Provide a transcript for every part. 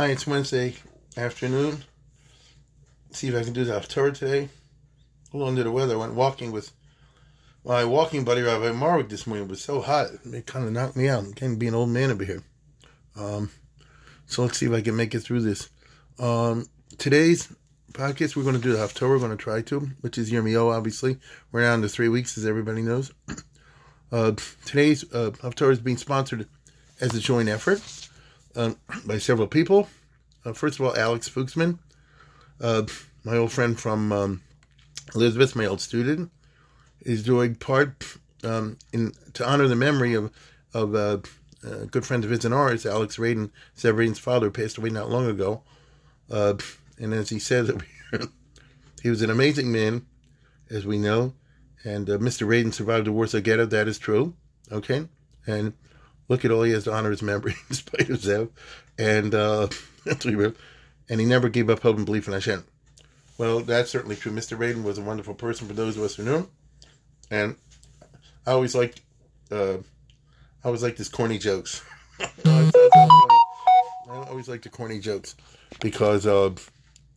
Hi, it's Wednesday afternoon. See if I can do the Haftarah today. A little under the weather. I went walking with my walking buddy Rabbi Marwick this morning. It was so hot, it kind of knocked me out. Getting to be an old man over here. Um, so let's see if I can make it through this. Um, today's podcast, we're going to do the Haftarah. We're going to try to, which is Yirmiyahu, obviously. We're now into three weeks, as everybody knows. Uh, today's uh, is being sponsored as a joint effort um, by several people. Uh, first of all, Alex Fuchsman, uh, my old friend from um, Elizabeth, my old student, is doing part um, in to honor the memory of of uh, a good friend of his and ours, Alex Radin, Severine's father, passed away not long ago. Uh, and as he said, he was an amazing man, as we know. And uh, Mr. Radin survived the Warsaw Ghetto. That is true. Okay. And look at all he has to honor his memory in spite of himself. And, uh, and he never gave up hope and belief in Hashem. Well, that's certainly true. Mr. Radin was a wonderful person for those of us who knew him. And I always liked, uh, I always liked his corny jokes. I always like the corny jokes because uh,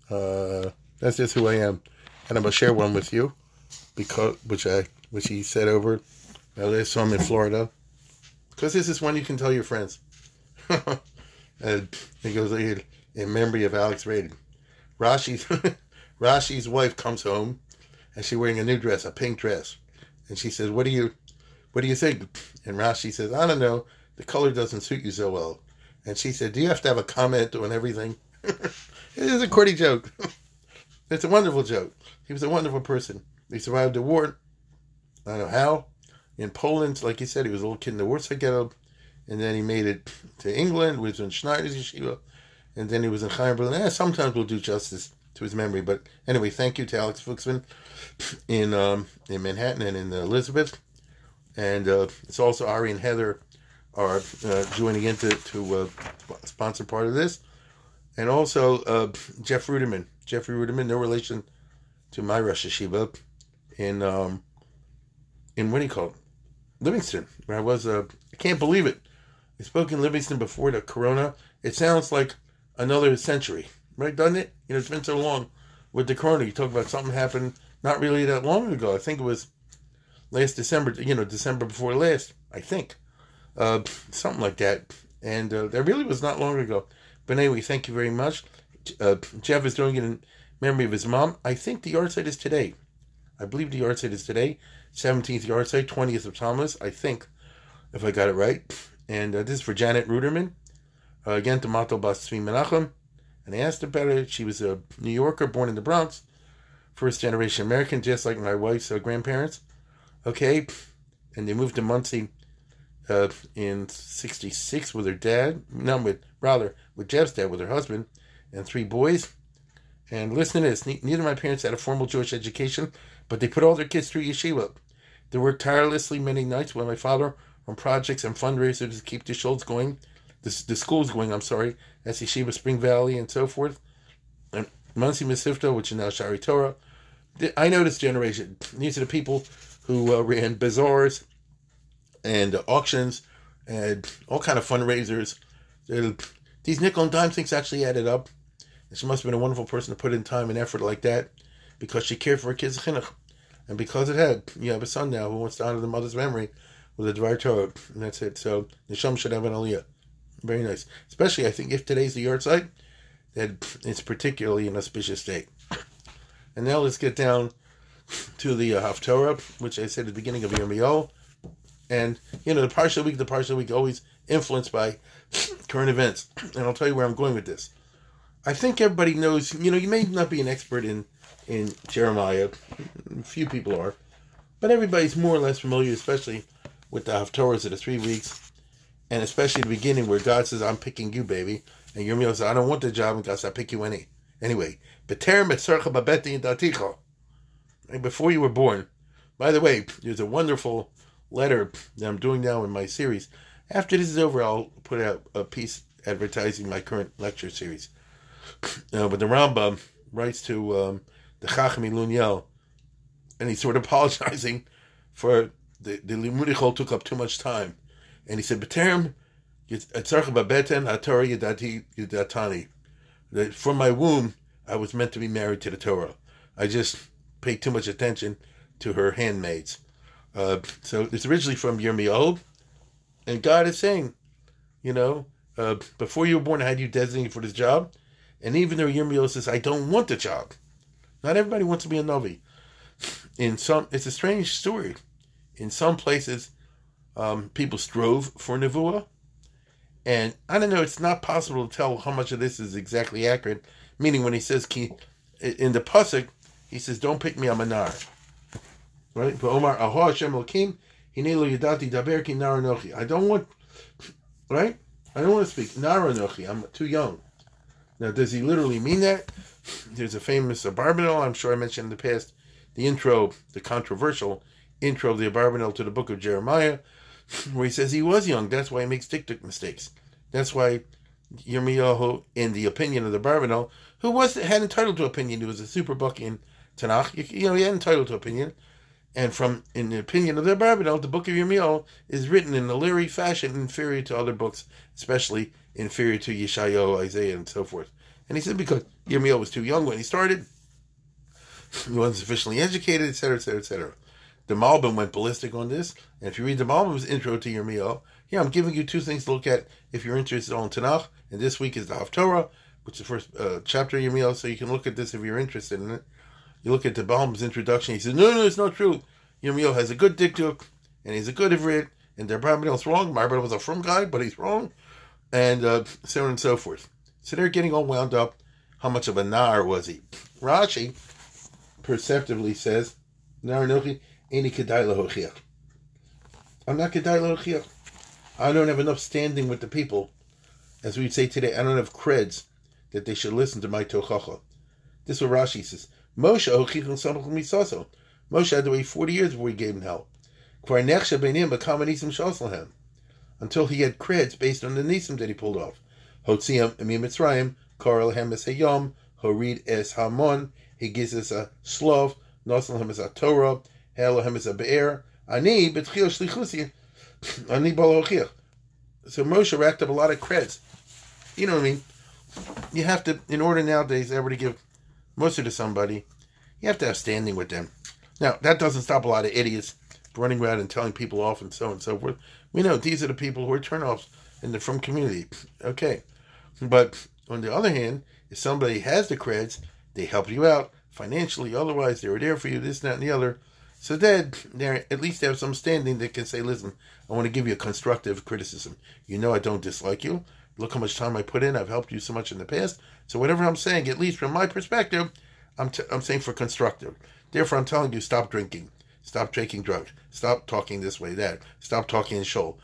uh, that's just who I am, and I'm gonna share one with you because which I which he said over I last saw him in Florida because this is one you can tell your friends. and he goes in memory of Alex Radin. Rashi's Rashi's wife comes home and she's wearing a new dress, a pink dress, and she says, "What do you, what do you think?" And Rashi says, "I don't know. The color doesn't suit you so well." And she said, "Do you have to have a comment on everything?" it is a corny joke. it's a wonderful joke. He was a wonderful person. He survived the war. I don't know how. In Poland, like he said, he was a little kid in the Warsaw Ghetto, and then he made it to England. Was in Schneider's yeshiva, and then he was in Chaim Berlin. Eh, sometimes we'll do justice to his memory, but anyway, thank you to Alex Fuchsman in um, in Manhattan and in Elizabeth, and uh, it's also Ari and Heather are uh, joining in to, to uh, sponsor part of this and also uh, Jeff Ruderman. Jeffrey Ruderman, no relation to my Rosh Hashiva in um, in what do you call it? Livingston, where I was. Uh, I can't believe it. I spoke in Livingston before the Corona. It sounds like another century, right? Doesn't it? You know, it's been so long with the Corona. You talk about something happened not really that long ago. I think it was last December. You know, December before last. I think uh, something like that. And uh, that really was not long ago. But anyway, thank you very much. Uh, Jeff is doing it in memory of his mom. I think the yahrzeit is today. I believe the yahrzeit is today. 17th yahrzeit, 20th of Tammuz, I think, if I got it right. And uh, this is for Janet Ruderman. Uh, again, Tomato Basvi Menachem. And I asked about it. She was a New Yorker born in the Bronx. First generation American, just like my wife's uh, grandparents. Okay. And they moved to Monsey uh, in 66 with her dad. No, with, rather, with Jeff's dad, with her husband, and three boys. And listen to this neither of my parents had a formal Jewish education, but they put all their kids through yeshiva. They worked tirelessly many nights with my father on projects and fundraisers to keep the schools going, the, the schools going, I'm sorry, as Yeshiva Spring Valley and so forth. And Monsey Mesivta, which is now Shaarei Torah. I know this generation. These are the people who uh, ran bazaars and uh, auctions and all kind of fundraisers these nickel and dime things actually added up. She must have been a wonderful person to put in time and effort like that because she cared for her kids' chinuch. And because it had, you have a son now who wants to honor the mother's memory with a Dvar Torah. And that's it. So Nisham should have an aliyah. Very nice. Especially, I think, if today's the yahrzeit, that it's particularly an auspicious day. And now let's get down to the uh, Haftorah, which I said at the beginning of Yirmiyahu. And, you know, the Parsha week, the Parsha week always influenced by current events. And I'll tell you where I'm going with this. I think everybody knows, you know, you may not be an expert in, in Jeremiah, few people are, but everybody's more or less familiar, especially with the Haftorahs of the three weeks. and especially the beginning where God says, "I'm picking you, baby," and Yirmiyahu says, "I don't want the job," and God says, "I pick you any anyway." Before you were born. By the way, there's a wonderful letter that I'm doing now in my series. After this is over, I'll put out a piece advertising my current lecture series. Uh, but the Rambam writes to um, the Chachmei Lunel, and he's sort of apologizing for the the Limudichol took up too much time, and he said, "B'terem yadatani." From my womb, I was meant to be married to the Torah. I just paid too much attention to her handmaids. Uh, so it's originally from Yirmiyahu, and God is saying, you know, uh, before you were born, I had you designated for this job, and even though Yirmiyahu says, I don't want the job. Not everybody wants to be a Navi. In some, it's a strange story. In some places, um, people strove for Nevuah, and I don't know, it's not possible to tell how much of this is exactly accurate. Meaning, when he says, in the Pasuk, he says, Don't pick me, I'm a nar. Right? But Omar, Aho Hashem Elokim, Hinelo Yadati Daber Ki Nar I don't want, right? I don't want to speak Nar I'm too young. Now, does he literally mean that? There's a famous Abarbanel, I'm sure I mentioned in the past, the intro, the controversial intro of the Abarbanel to the book of Jeremiah, where he says he was young. That's why he makes tic mistakes. That's why Yirmiyahu, in the opinion of the Barbanel, who was had entitled to opinion, he was a super buck in Tanakh. You, know, he had entitled to opinion. And from in the opinion of the Barbanel, the book of Yirmiyahu is written in a lyric fashion inferior to other books, especially inferior to Yeshayahu, Isaiah, and so forth. And he said because Yirmiyahu was too young when he started, he wasn't sufficiently educated, etc., etc., etc. The Malbim went ballistic on this, and if you read the Malbim's intro to Yirmiyahu, here I'm giving you two things to look at if you're interested on Tanakh, and this week is the Haftorah, which is the first uh, chapter of Yirmiyahu, so you can look at this if you're interested in it. You look at the Malbim's introduction, he says, no, no, it's not true. Yirmiyahu has a good dikduk, and he's a good Ivrit, and their is wrong. My brother was a frum guy, but he's wrong, and uh, so on and so forth. So they're getting all wound up. How much of a nar was he? Rashi perceptively says, Nar nochi any kedai I'm not kedai lahochiach. I don't have enough standing with the people, as we'd say today. I don't have creds that they should listen to my tochacha. This is what Rashi says. Moshe. Moshe had to wait 40 years before he gave him help. Until he had creds based on the nisim that he pulled off. Hotziam emim Mitzrayim, Koral Hemes Hayom, Horid Es Hamon, he gives us a slov, Nosal Hemes a Torah, Helo Hemes a Be'er, Ani Betchil Shlichusi, Ani Balochir. So Moshe racked up a lot of creds. You know what I mean? You have to, in order nowadays ever to give Moshe to somebody, you have to have standing with them. Now, that doesn't stop a lot of idiots running around and telling people off and so on and so forth. We know these are the people who are turnoffs and they're frum community. Okay. But on the other hand, if somebody has the creds, they help you out financially, otherwise they were there for you, this, that, and the other. So then they at least have some standing that can say, listen, I want to give you a constructive criticism. You know I don't dislike you. Look how much time I put in. I've helped you so much in the past. So whatever I'm saying, at least from my perspective, I'm, t- I'm saying for constructive. Therefore, I'm telling you, stop drinking. Stop taking drugs. Stop talking this way, that. Stop talking in shul.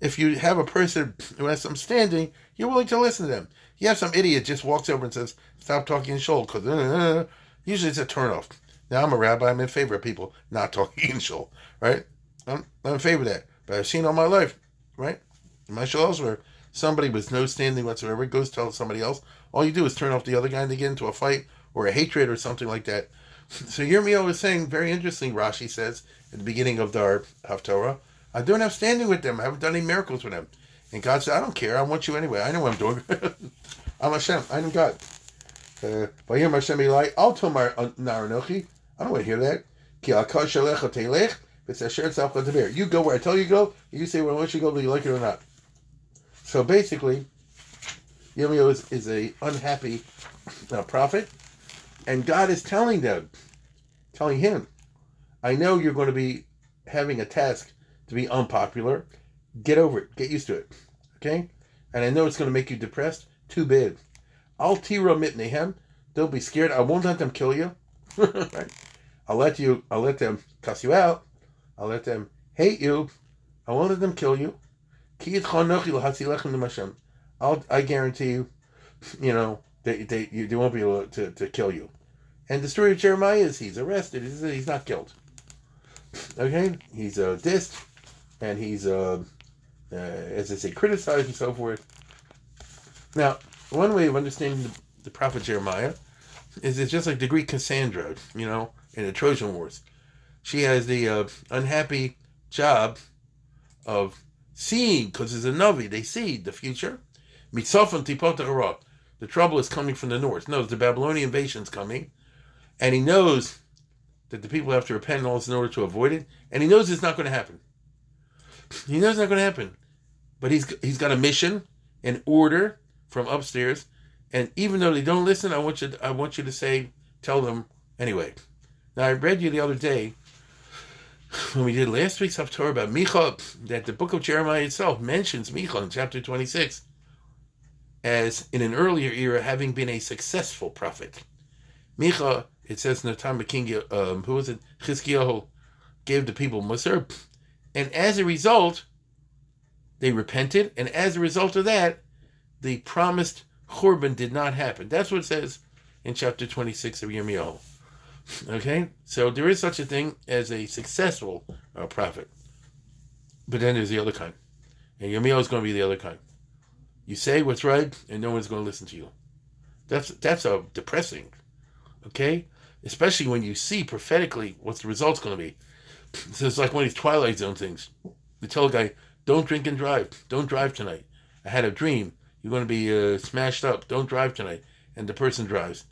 If you have a person who has some standing, you're willing to listen to them. You have some idiot just walks over and says, "Stop talking in shul," because uh, uh, uh, uh, usually it's a turnoff. Now I'm a rabbi. I'm in favor of people not talking in shul, right? I'm, I'm in favor of that. But I've seen all my life, right? In my shul elsewhere, somebody with no standing whatsoever goes tell somebody else. All you do is turn off the other guy and they get into a fight or a hatred or something like that. So Yirmiyahu was saying very interesting. Rashi says at the beginning of the Haftorah, I don't have standing with them. I haven't done any miracles with them. And God said, I don't care. I want you anyway. I know what I'm doing. I'm Hashem. I'm God. Uh. I don't want to hear that. You go where I tell you to go. You say where I want you to go, whether you like it or not. So basically, Yirmiyahu is, is a unhappy uh, prophet, and God is telling them, telling him, I know you're going to be having a task to be unpopular. Get over it. Get used to it. Okay? And I know it's going to make you depressed. Too bad. I'll tira mitnehem. Don't be scared. I won't let them kill you. right? I'll let you. I'll let them cuss you out. I'll let them hate you. I won't let them kill you. I'll, I guarantee you, you know, they, they, you, they won't be able to, to kill you. And the story of Jeremiah is he's arrested. He's, he's not killed. Okay? He's uh, dissed, and he's, uh, uh, as I say, criticized and so forth. Now, one way of understanding the, the prophet Jeremiah is it's just like the Greek Cassandra, you know, in the Trojan Wars. She has the uh, unhappy job of seeing, because it's a Navi, they see the future. Tipot The trouble is coming from the north. No, the Babylonian invasion is coming, and he knows that the people have to repent all this in order to avoid it, and he knows it's not going to happen. He knows it's not going to happen, but he's he's got a mission, an order from upstairs, and even though they don't listen, I want you I want you to say tell them anyway. Now I read you the other day when we did last week's Haftorah about Micha that the book of Jeremiah itself mentions Micha in chapter twenty six as in an earlier era having been a successful prophet. Micha, it says in the time of King, um, who was it? Chizkiyahu gave the people Musar, and as a result, they repented, and as a result of that, the promised Churban did not happen. That's what it says in chapter 26 of Yirmiyahu. Okay? So there is such a thing as a successful uh, prophet. But then there's the other kind. And Yirmiyahu is going to be the other kind. You say what's right, and no one's going to listen to you. That's that's a depressing. Okay? Especially when you see prophetically what's the result's going to be. So it's like one of these Twilight Zone things. They tell a guy, don't drink and drive. Don't drive tonight. I had a dream you're going to be uh, smashed up. Don't drive tonight. And the person drives.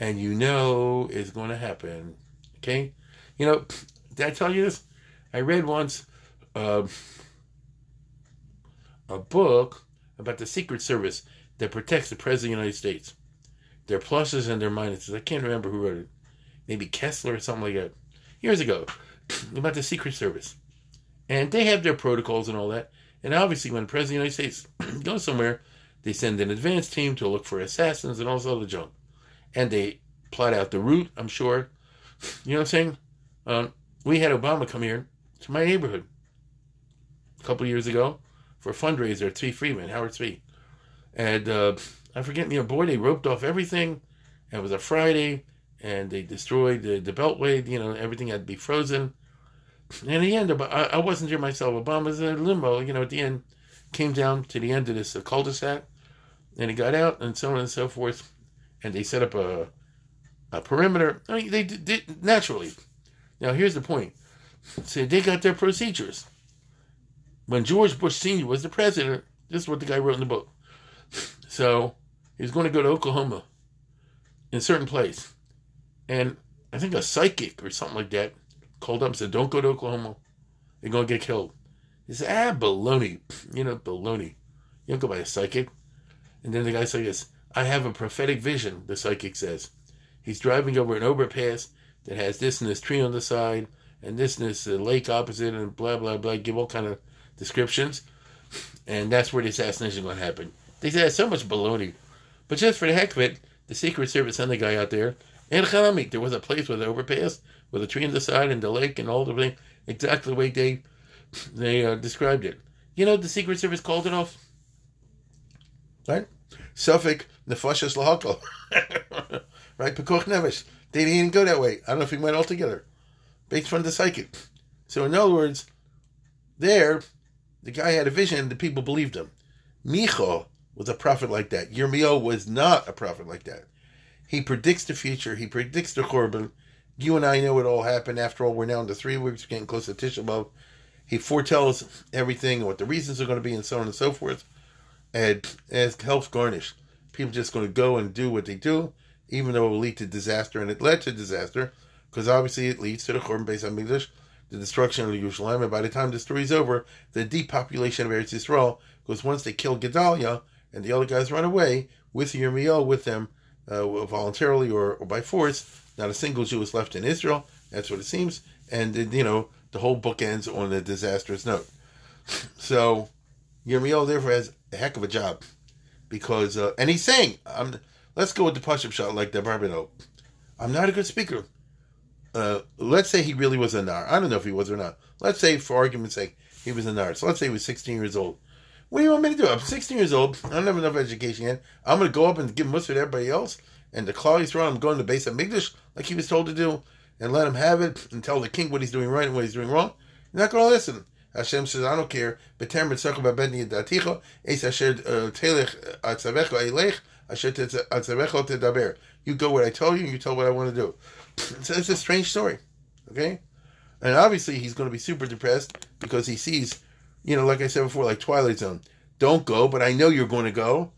And you know it's going to happen. Okay? You know, did I tell you this? I read once uh, a book about the Secret Service that protects the President of the United States. Their pluses and their minuses. I can't remember who wrote it. Maybe Kessler or something like that. Years ago. About the Secret Service. And they have their protocols and all that. And obviously, when the President of the United States goes somewhere, they send an advance team to look for assassins and all this other junk. And they plot out the route, I'm sure. You know what I'm saying? Um, we had Obama come here to my neighborhood a couple years ago for a fundraiser at Tzvi Friedman, Howard Tzvi. And uh, I forget, you know, boy, they roped off everything. And It was a Friday, and they destroyed the, the Beltway. You know, everything had to be frozen. And in the end, I, I wasn't here myself. Obama's in limbo. You know, at the end, came down to the end of this uh, cul-de-sac, and he got out, and so on and so forth, and they set up a a perimeter. I mean, they did naturally. Now, here's the point. So they got their procedures. When George Bush Sr. was the president, this is what the guy wrote in the book. So he's going to go to Oklahoma in a certain place. And I think a psychic or something like that called up and said, Don't go to Oklahoma. You're going to get killed. He said, ah, baloney. You know, baloney. You don't go by a psychic. And then the guy says, I have a prophetic vision, the psychic says. He's driving over an overpass that has this and this tree on the side, and this and this lake opposite, and blah, blah, blah. Give all kind of descriptions. And that's where the assassination is going to happen. They said so much baloney. But just for the heck of it, the Secret Service sent a guy out there. And Chalamik, there was a place with an overpass, with a tree on the side, and the lake, and all the thing, exactly the way they they uh, described it. You know, the Secret Service called it off. Right? Suffolk nefashas lahakal. right? pikuach nefesh. They didn't go that way. I don't know if he went altogether. Based on the psychic. So in other words, there, the guy had a vision and the people believed him. Micha was a prophet like that. Yirmiyahu was not a prophet like that. He predicts the future. He predicts the Churban. You and I know it all happened. After all, we're now into three weeks, getting close to Tisha B'Av. He foretells everything, what the reasons are going to be, and so on and so forth. And as helps garnish, people just going to go and do what they do, even though it will lead to disaster, and it led to disaster because obviously it leads to the Churban Beis Hamikdash, the destruction of Yerushalayim, and by the time the story is over, the depopulation of Eretz Yisrael. Because once they kill Gedaliah and the other guys run away with Yirmiyahu with them, uh, voluntarily or, or by force, not a single Jew is left in Israel. That's what it seems. And you know the whole book ends on a disastrous note. So Yirmiyahu therefore has a heck of a job because, uh, and he's saying, I'm, let's go with the push-up shot like the Barbanel. I'm not a good speaker. Uh, let's say he really was a nar. I don't know if he was or not. Let's say, for argument's sake, he was a nar. So let's say he was 16 years old. What do you want me to do? I'm 16 years old. I don't have enough education yet. I'm going to go up and give mussar to everybody else. And the Klal Yisrael, I'm going to base Migdash like he was told to do, and let him have it and tell the king what he's doing right and what he's doing wrong. You're not going to listen. Hashem says, I don't care. B'terem b'tzachah b'bedni yadaticha, es asher uh, telech atzavecha eilech, asher atzavecha tedaber. You go what I told you, and you tell what I want to do. So it's a strange story, okay? And obviously he's going to be super depressed because he sees, you know, like I said before, like Twilight Zone. Don't go, but I know you're going to go,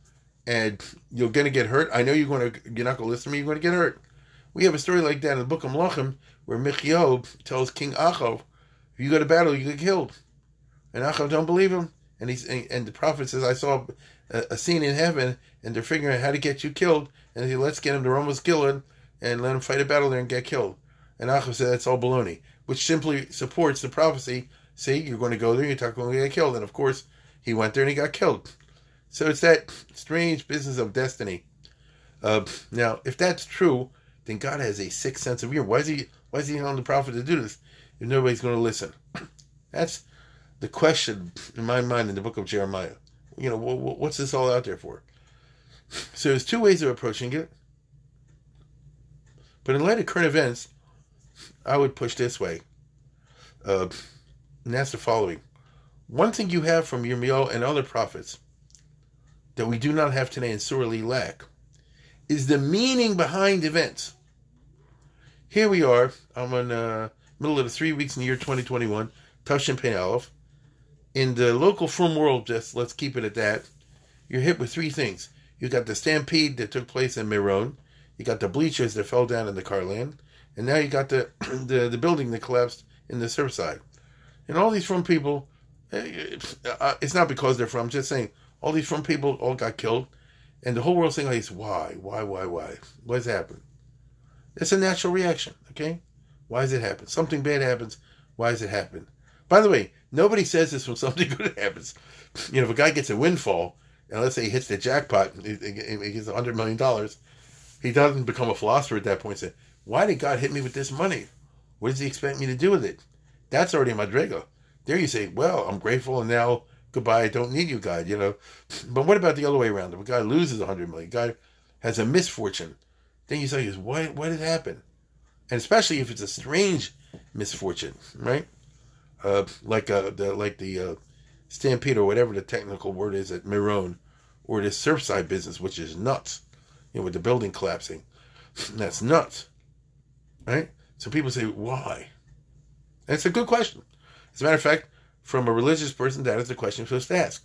and you're going to get hurt. I know you're going to, you're not going to listen to me. You're going to get hurt. We have a story like that in the book of Melachim where Michayhu tells King Achav, if you go to battle, you get killed. And Achav don't believe him. And he's and the prophet says, I saw a, a scene in heaven, and they're figuring out how to get you killed. And he let's get him to Ramos Gilead and let him fight a battle there and get killed. And Achav said that's all baloney, which simply supports the prophecy. See, you're going to go there, you're going to get killed. And of course, he went there and he got killed. So it's that strange business of destiny. Uh, now, if that's true, then God has a sixth sense of humor. Why is he? Why is he telling the prophet to do this if nobody's going to listen? That's the question in my mind in the book of Jeremiah. You know, what's this all out there for? So there's two ways of approaching it. But in light of current events, I would push this way. Uh, and that's the following. One thing you have from Yirmiyahu and other prophets that we do not have today and sorely lack is the meaning behind events. Here we are. I'm in the uh, middle of the three weeks in the year 2021, Tashin Pei Aleph. In the local frum world, just let's keep it at that. You're hit with three things. You got the stampede that took place in Meron. You got the bleachers that fell down in the Karlin, and now you got the the, the building that collapsed in the Surfside. And all these frum people, eh, uh, it's not because they're frum. I'm just saying all these frum people all got killed, and the whole world's saying like, why, why, why, why? What's happened? It's a natural reaction, okay? Why does it happen? Something bad happens. Why does it happen? By the way, nobody says this when something good happens. You know, if a guy gets a windfall, and let's say he hits the jackpot, he, gets $100 million, he doesn't become a philosopher at that point say, why did God hit me with this money? What does he expect me to do with it? That's already madriga. There you say, well, I'm grateful and now goodbye, I don't need you, God, you know. But what about the other way around? If a guy loses a hundred million, guy has a misfortune, then you say, what what had happened? And especially if it's a strange misfortune, right? Uh, like uh, the like the uh, stampede or whatever the technical word is at Meron, or this Surfside business, which is nuts, you know, with the building collapsing. That's nuts, right? So people say, why? And it's a good question. As a matter of fact, from a religious person, that is the question you're supposed to ask.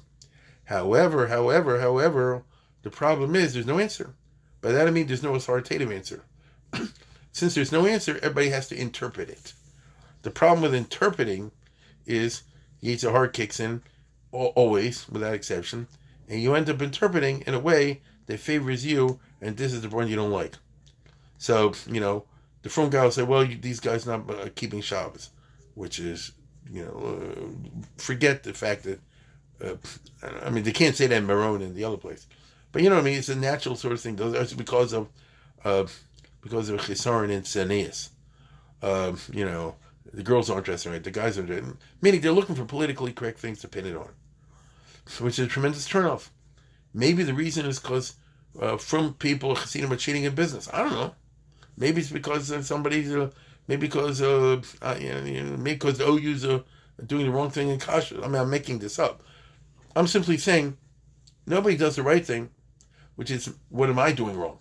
However, however, however, the problem is there's no answer. By that I mean there's no authoritative answer. Since there's no answer, everybody has to interpret it. The problem with interpreting is Yetzer Hara kicks in, always, without exception, and you end up interpreting in a way that favors you, and this is the one you don't like. So, you know, the front guy will say, well, you, these guys not uh, keeping Shabbos, which is, you know, uh, forget the fact that, uh, I mean, they can't say that in Meron and the other place. But you know what I mean? It's a natural sort of thing. Because of uh, because of chisaron and tzenius. Uh, you know, the girls aren't dressing right, the guys aren't dressing. Meaning they're looking for politically correct things to pin it on, which is a tremendous turnoff. Maybe the reason is because uh, frum people Hasidim are cheating in business. I don't know. Maybe it's because somebody's uh, maybe because uh, uh, you know, maybe because the OU's are doing the wrong thing in kashrut. I mean, I'm making this up. I'm simply saying nobody does the right thing which is what am I doing wrong?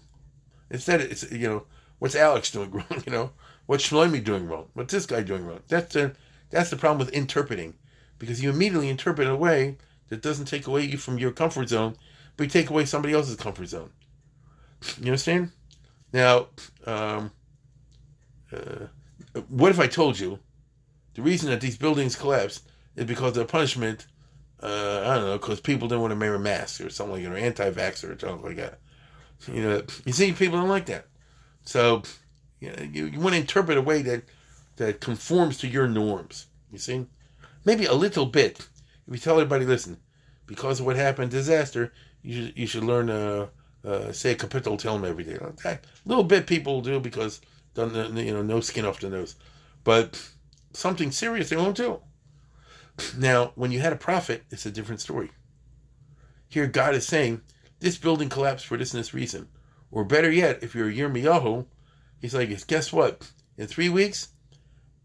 Instead, it's you know what's Alex doing wrong? You know what's Shlomi doing wrong? What's this guy doing wrong? That's the that's the problem with interpreting, because you immediately interpret in a way that doesn't take away you from your comfort zone, but you take away somebody else's comfort zone. You understand? Now, um, uh, what if I told you the reason that these buildings collapsed is because of punishment uh, I don't know, because people didn't want to wear a mask or something like that, or anti-vaxxer or something like that. You know, you see, people don't like that. So, you, know, you, you want to interpret a way that that conforms to your norms. You see, maybe a little bit. If you tell everybody, listen, because of what happened, disaster, you should, you should learn uh, uh, say a kapitel Tehillim every day. Like that. Little bit people do because you know no skin off the nose, but something serious they won't do. Now, when you had a prophet, it's a different story. here God is saying, this building collapsed for this and this reason. Or better yet, if you're a Yirmiyahu, he's like, guess what? In three weeks,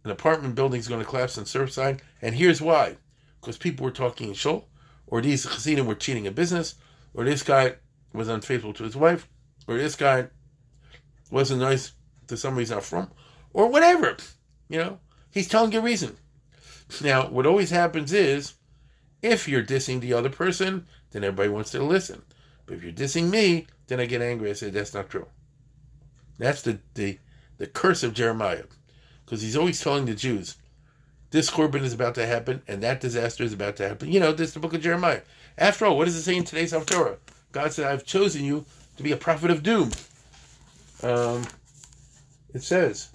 an apartment building is going to collapse in Surfside, and here's why. Because people were talking in shul, or these Hasidim were cheating in business, or this guy was unfaithful to his wife, or this guy wasn't nice to somebody he's not frum, or whatever. You know, he's telling you a reason. Now, what always happens is, if you're dissing the other person, then everybody wants to listen. But if you're dissing me, then I get angry. I say that's not true. That's the the, the curse of Jeremiah, because he's always telling the Jews, this Churban is about to happen, and that disaster is about to happen. You know, this is the book of Jeremiah. After all, what does it say in today's Haftorah? God said, "I've chosen you to be a prophet of doom." Um, it says.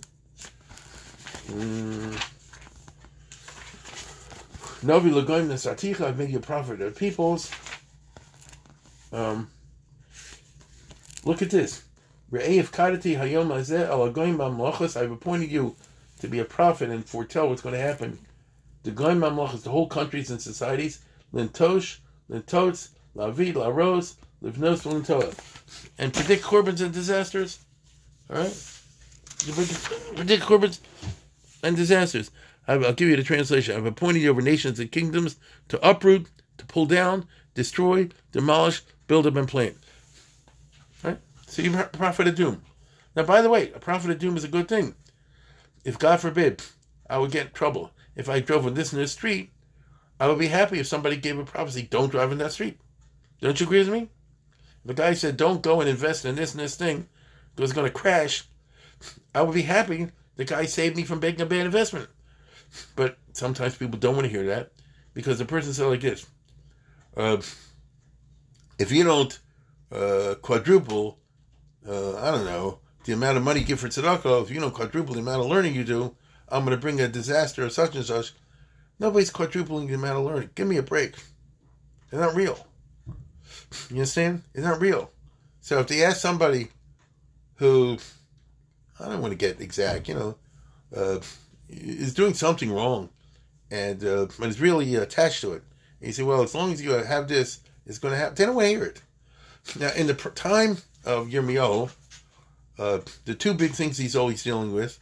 Mm, Novi Lagoim Nesaticha, I've made you a prophet of peoples. Um, look at this. Hayom Azeh I've appointed you to be a prophet and foretell what's going to happen. The the whole countries and societies, Lintosh, Lintots, Lavid, La Rose, Livnos, Lintoa. And predict churbans and disasters. Alright? Predict churbans and disasters. I'll give you the translation. I've appointed you over nations and kingdoms to uproot, to pull down, destroy, demolish, build up, and plant. Right? So you're a prophet of doom. Now, by the way, a prophet of doom is a good thing. If God forbid, I would get in trouble. If I drove on this new street, I would be happy if somebody gave a prophecy, don't drive in that street. Don't you agree with me? If a guy said, don't go and invest in this and this thing, because it's going to crash, I would be happy the guy saved me from making a bad investment. But sometimes people don't want to hear that because the person said like this: uh, If you don't uh, quadruple, uh, I don't know, the amount of money you give for tzedakah, if you don't quadruple the amount of learning you do, I'm going to bring a disaster of such and such. Nobody's quadrupling the amount of learning. Give me a break. They're not real. You understand? It's not real. So if they ask somebody who, I don't want to get exact, you know, uh, is doing something wrong, and uh, but is really attached to it. And you say, well, as long as you have this, it's going to happen. They don't want to hear it. Now, in the time of Yirmiyahu, uh, the two big things he's always dealing with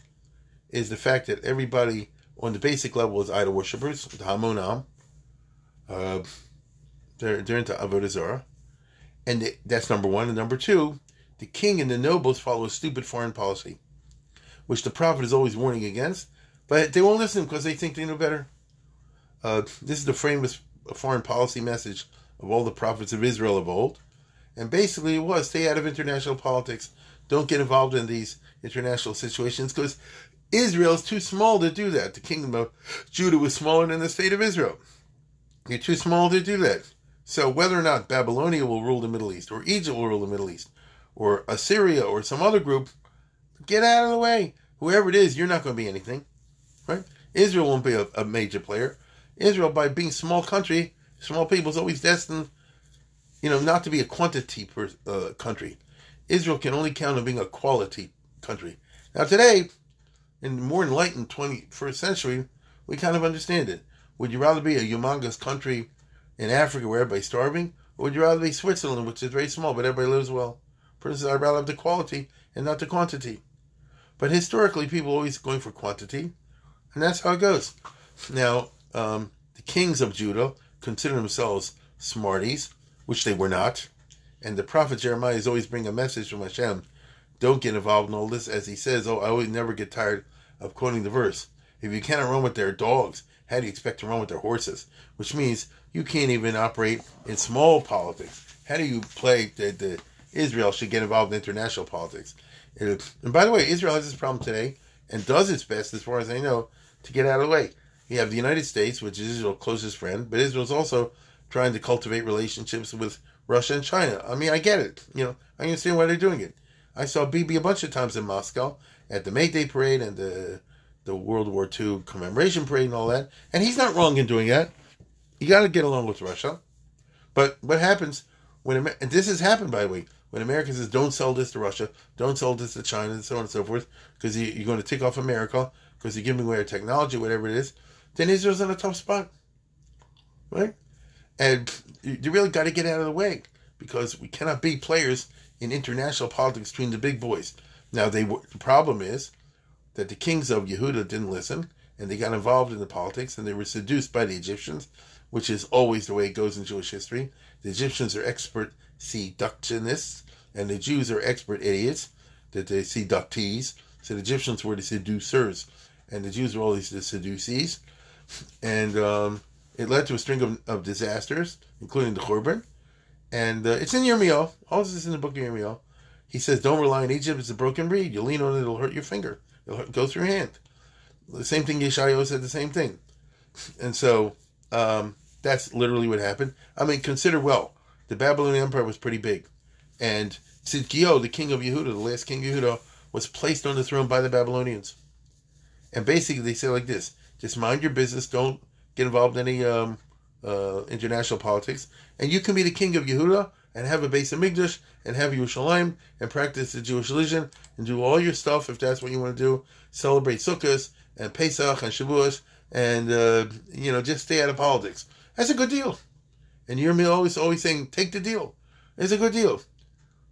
is the fact that everybody on the basic level is idol worshippers, the Hamonam. Uh, they're, they're into Avodah Zarah. And that's number one. And number two, the king and the nobles follow a stupid foreign policy, which the prophet is always warning against. But they won't listen because they think they know better. Uh, this is the famous foreign policy message of all the prophets of Israel of old. And basically, it was stay out of international politics. Don't get involved in these international situations because Israel is too small to do that. The kingdom of Judah was smaller than the state of Israel. You're too small to do that. So, whether or not Babylonia will rule the Middle East, or Egypt will rule the Middle East, or Assyria, or some other group, get out of the way. Whoever it is, you're not going to be anything. Right? Israel won't be a, a major player. Israel, by being small country, small people, is always destined, you know, not to be a quantity per, uh, country. Israel can only count on being a quality country. Now, today, in the more enlightened 21st century, we kind of understand it. Would you rather be a humongous country in Africa where everybody's starving, or would you rather be Switzerland, which is very small but everybody lives well? For I'd rather have the quality and not the quantity. But historically, people are always going for quantity, and that's how it goes. Now, um, the kings of Judah consider themselves smarties, which they were not. And the prophet Jeremiah is always bringing a message from Hashem. Don't get involved in all this, as he says. Oh, I always never get tired of quoting the verse. If you cannot run with their dogs, how do you expect to run with their horses? Which means you can't even operate in small politics. How do you play that the Israel should get involved in international politics? And by the way, Israel has this problem today and does its best, as far as I know, to get out of the way. You have the United States, which is Israel's closest friend, but Israel's also trying to cultivate relationships with Russia and China. I mean, I get it. You know, I understand why they're doing it. I saw Bibi a bunch of times in Moscow at the May Day parade and the the World War II commemoration parade and all that, and he's not wrong in doing that. You got to get along with Russia. But what happens when and this has happened by the way when America says don't sell this to Russia, don't sell this to China, and so on and so forth, because you, are going to take off America because you're giving away our technology, whatever it is, then Israel's in a tough spot, right? And you really got to get out of the way because we cannot be players in international politics between the big boys. Now, they were, the problem is that the kings of Yehuda didn't listen and they got involved in the politics and they were seduced by the Egyptians, which is always the way it goes in Jewish history. The Egyptians are expert seductionists and the Jews are expert idiots that they seductees. So the Egyptians were the seducers and the Jews were always the seducees. And um, it led to a string of, of disasters, including the Churban. And uh, it's in Yirmiyahu. All this is in the book of Yirmiyahu. He says, don't rely on Egypt. It's a broken reed. You lean on it, it'll hurt your finger. It'll go through your hand. The same thing Yeshayahu said the same thing. And so um, that's literally what happened. I mean, consider well, the Babylonian Empire was pretty big. And Tzidkiyahu, the king of Yehuda, the last king of Yehuda, was placed on the throne by the Babylonians. And basically, they say like this just mind your business, don't get involved in any um, uh, international politics, and you can be the king of Yehuda and have a base in Migdash and have Yerushalayim and practice the Jewish religion and do all your stuff if that's what you want to do. Celebrate Sukkot and Pesach and Shavuos and uh, you know just stay out of politics. That's a good deal. And you're me always always saying take the deal. It's a good deal.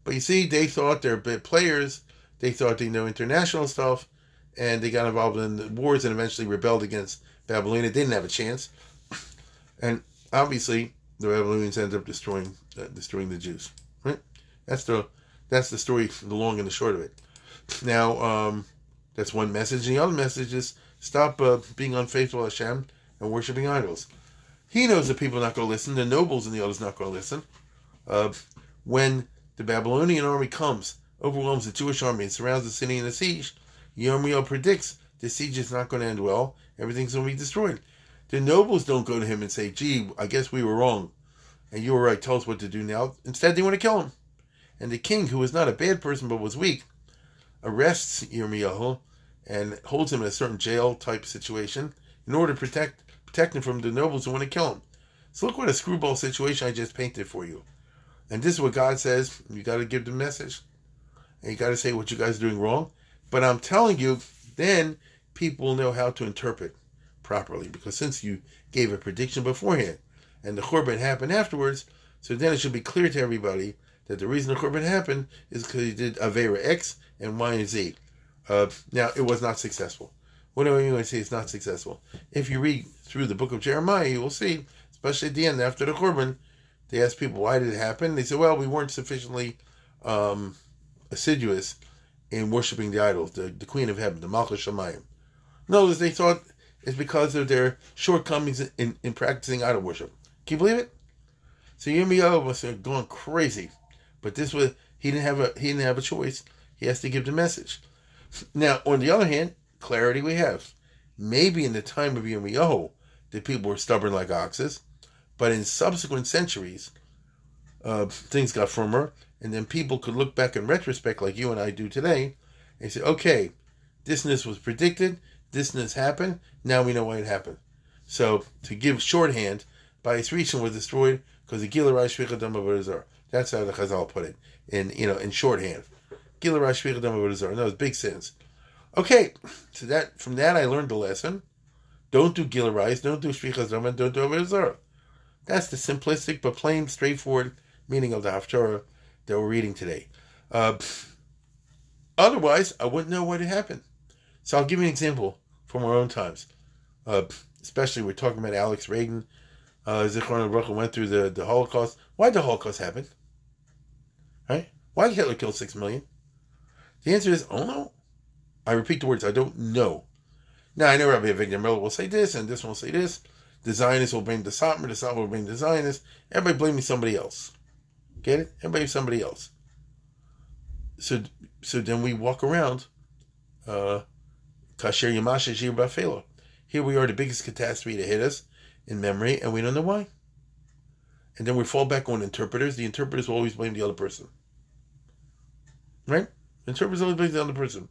But you see, they thought they're big players. They thought they know international stuff, and they got involved in the wars and eventually rebelled against Babylonia. They didn't have a chance, and obviously the Babylonians end up destroying uh, destroying the Jews. Right? That's the that's the story, the long and the short of it. Now, um, that's one message. And the other message is stop uh, being unfaithful to Hashem and worshiping idols. He knows that people are not going to listen. The nobles and the others are not going to listen. Uh, when the Babylonian army comes, overwhelms the Jewish army, and surrounds the city in a siege, Yirmiyahu predicts the siege is not going to end well. Everything's going to be destroyed. The nobles don't go to him and say, gee, I guess we were wrong. And you were right, tell us what to do now. Instead, they want to kill him. And the king, who was not a bad person but was weak, arrests Yirmiyahu and holds him in a certain jail type situation in order to protect protect him from the nobles who want to kill him. So look what a screwball situation I just painted for you. And this is what God says. You got to give the message. And you got to say what you guys are doing wrong. But I'm telling you, then people will know how to interpret properly. Because since you gave a prediction beforehand and the Churban happened afterwards, so then it should be clear to everybody that the reason the Churban happened is because you did Avera X and Y and Z. Uh, now, it was not successful. What are you going to say it's not successful? If you read through the book of Jeremiah, you will see, especially at the end after the Churban, they ask people, why did it happen? They say, well, we weren't sufficiently um, assiduous in worshiping the idols, the, the Queen of Heaven, the Malchus Shemayim. No, they thought it's because of their shortcomings in, in practicing idol worship. Can you believe it? So Yirmiyahu was going crazy, but this was he didn't have a he didn't have a choice. He has to give the message. Now, on the other hand, clarity we have. Maybe in the time of Yirmiyahu, the people were stubborn like oxes, but in subsequent centuries, uh, things got firmer, and then people could look back in retrospect, like you and I do today, and say, okay, thisness was predicted, thisness happened, now we know why it happened. So, to give shorthand, Bayis Rishon was destroyed because of Gilarai Shvichadam of That's how the Chazal put it, in you know in shorthand. Gilarai Shvichadam of No, it's big sins. Okay, so that from that I learned the lesson. Don't do Gilarais, don't do Shvichadam, and don't do Avodah That's the simplistic but plain, straightforward meaning of the Haftarah that we're reading today. Uh, otherwise, I wouldn't know what had happened. So I'll give you an example from our own times. Uh, especially we're talking about Alex Radin. Uh, Zichron Baruch went through the, the Holocaust. Why did the Holocaust happen? Right? Why did Hitler kill six million? The answer is, oh no. I repeat the words, I don't know. Now I know Rabbi Avigdor Miller will say this, and this one will say this. The Zionists will blame the Satmar, the Satmar will blame the Zionists. Everybody blaming somebody else. Get it? Everybody somebody else. So so then we walk around uh Kasher Yamasha Shir Bafelo. Here we are, the biggest catastrophe to hit us in memory, and we don't know why. And then we fall back on interpreters. The interpreters will always blame the other person. Right? The interpreters always blame the other person.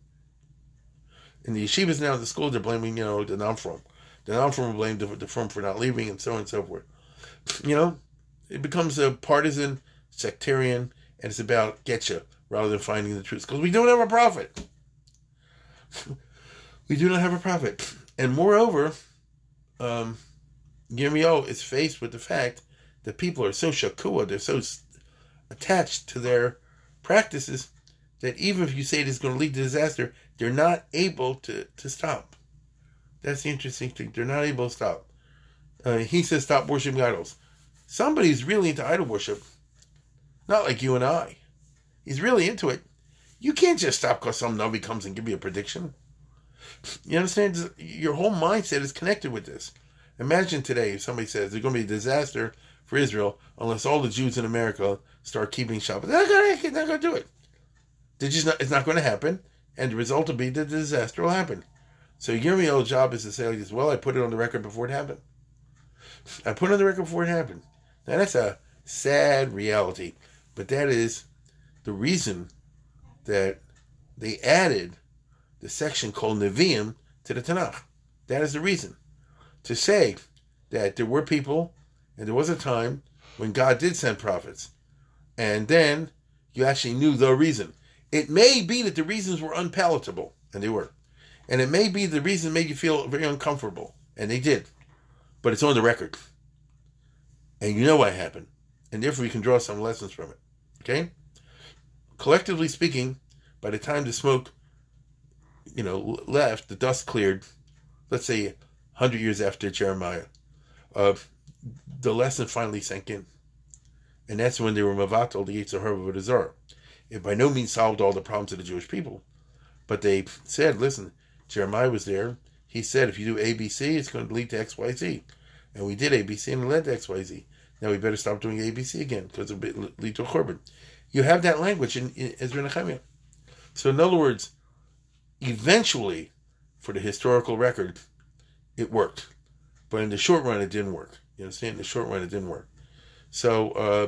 In the yeshivas now, the schools, they're blaming, you know, the non-frum. The non-frum will blame the, the frum for not leaving, and so on and so forth. You know, it becomes a partisan sectarian, and it's about getcha rather than finding the truth. Because we don't have a prophet. we do not have a prophet. And moreover, um, Yirmiyahu is faced with the fact that people are so shakua, they're so attached to their practices that even if you say it is going to lead to disaster, they're not able to, to stop. That's the interesting thing. They're not able to stop. Uh, he says, stop worshiping idols. Somebody's really into idol worship. Not like you and I. He's really into it. You can't just stop because some Navi comes and give you a prediction. You understand? Your whole mindset is connected with this. Imagine today if somebody says there's going to be a disaster for Israel unless all the Jews in America start keeping Shabbat. They're not going to do it. Just not, it's not going to happen, and the result will be that the disaster will happen. So Yirmiyahu's job is to say like well, I put it on the record before it happened. I put it on the record before it happened. Now that's a sad reality, but that is the reason that they added the section called Nevi'im to the Tanakh. That is the reason. To say that there were people and there was a time when God did send prophets. And then you actually knew the reason. It may be that the reasons were unpalatable, and they were. And it may be the reason made you feel very uncomfortable, and they did. But it's on the record. And you know what happened. And therefore you can draw some lessons from it. Okay? Collectively speaking, by the time the smoke, you know, left, the dust cleared, let's say 100 years after Jeremiah, uh, the lesson finally sank in. And that's when they were Mavatal, the Yitzhar of Azar. It by no means solved all the problems of the Jewish people. But they said, listen, Jeremiah was there. He said, if you do ABC, it's going to lead to XYZ. And we did ABC and it led to XYZ. Now we better stop doing ABC again because it will lead to a Churban. You have that language in, in Ezra Nehemiah. So in other words, eventually, for the historical record, it worked. But in the short run, it didn't work. You understand? In the short run, it didn't work. So uh,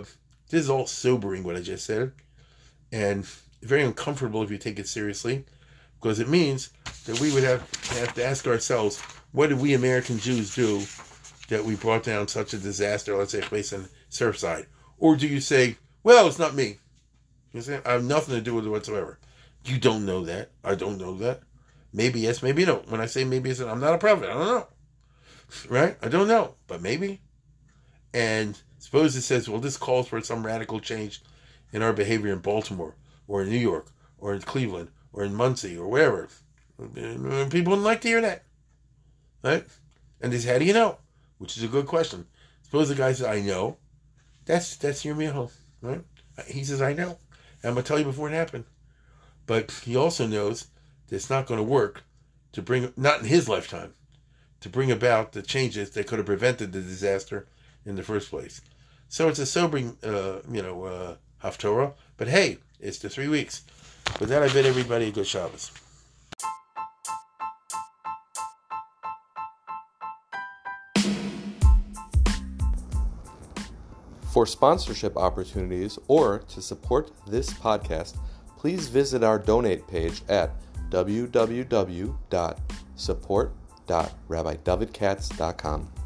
this is all sobering, what I just said, and very uncomfortable if you take it seriously, because it means that we would have, have to ask ourselves, what did we American Jews do that we brought down such a disaster, let's say, based on Surfside? Or do you say, well, it's not me. You say, I have nothing to do with it whatsoever. You don't know that. I don't know that. Maybe yes, maybe no. When I say maybe, yes, I'm not a prophet. I don't know. Right? I don't know, but maybe. And suppose it says, well, this calls for some radical change in our behavior in Baltimore or in New York or in Cleveland or in Monsey or wherever. People wouldn't like to hear that. Right? And this, how do you know? Which is a good question. Suppose the guy says, I know. That's that's Yirmiyahu, right? He says, I know. I'm going to tell you before it happened. But he also knows that it's not going to work to bring, not in his lifetime, to bring about the changes that could have prevented the disaster in the first place. So it's a sobering, uh, you know, uh, Haftorah. But hey, it's the three weeks. With that, I bid everybody a good Shabbos. For sponsorship opportunities or to support this podcast, please visit our donate page at www.support.rabbidavidkatz.com.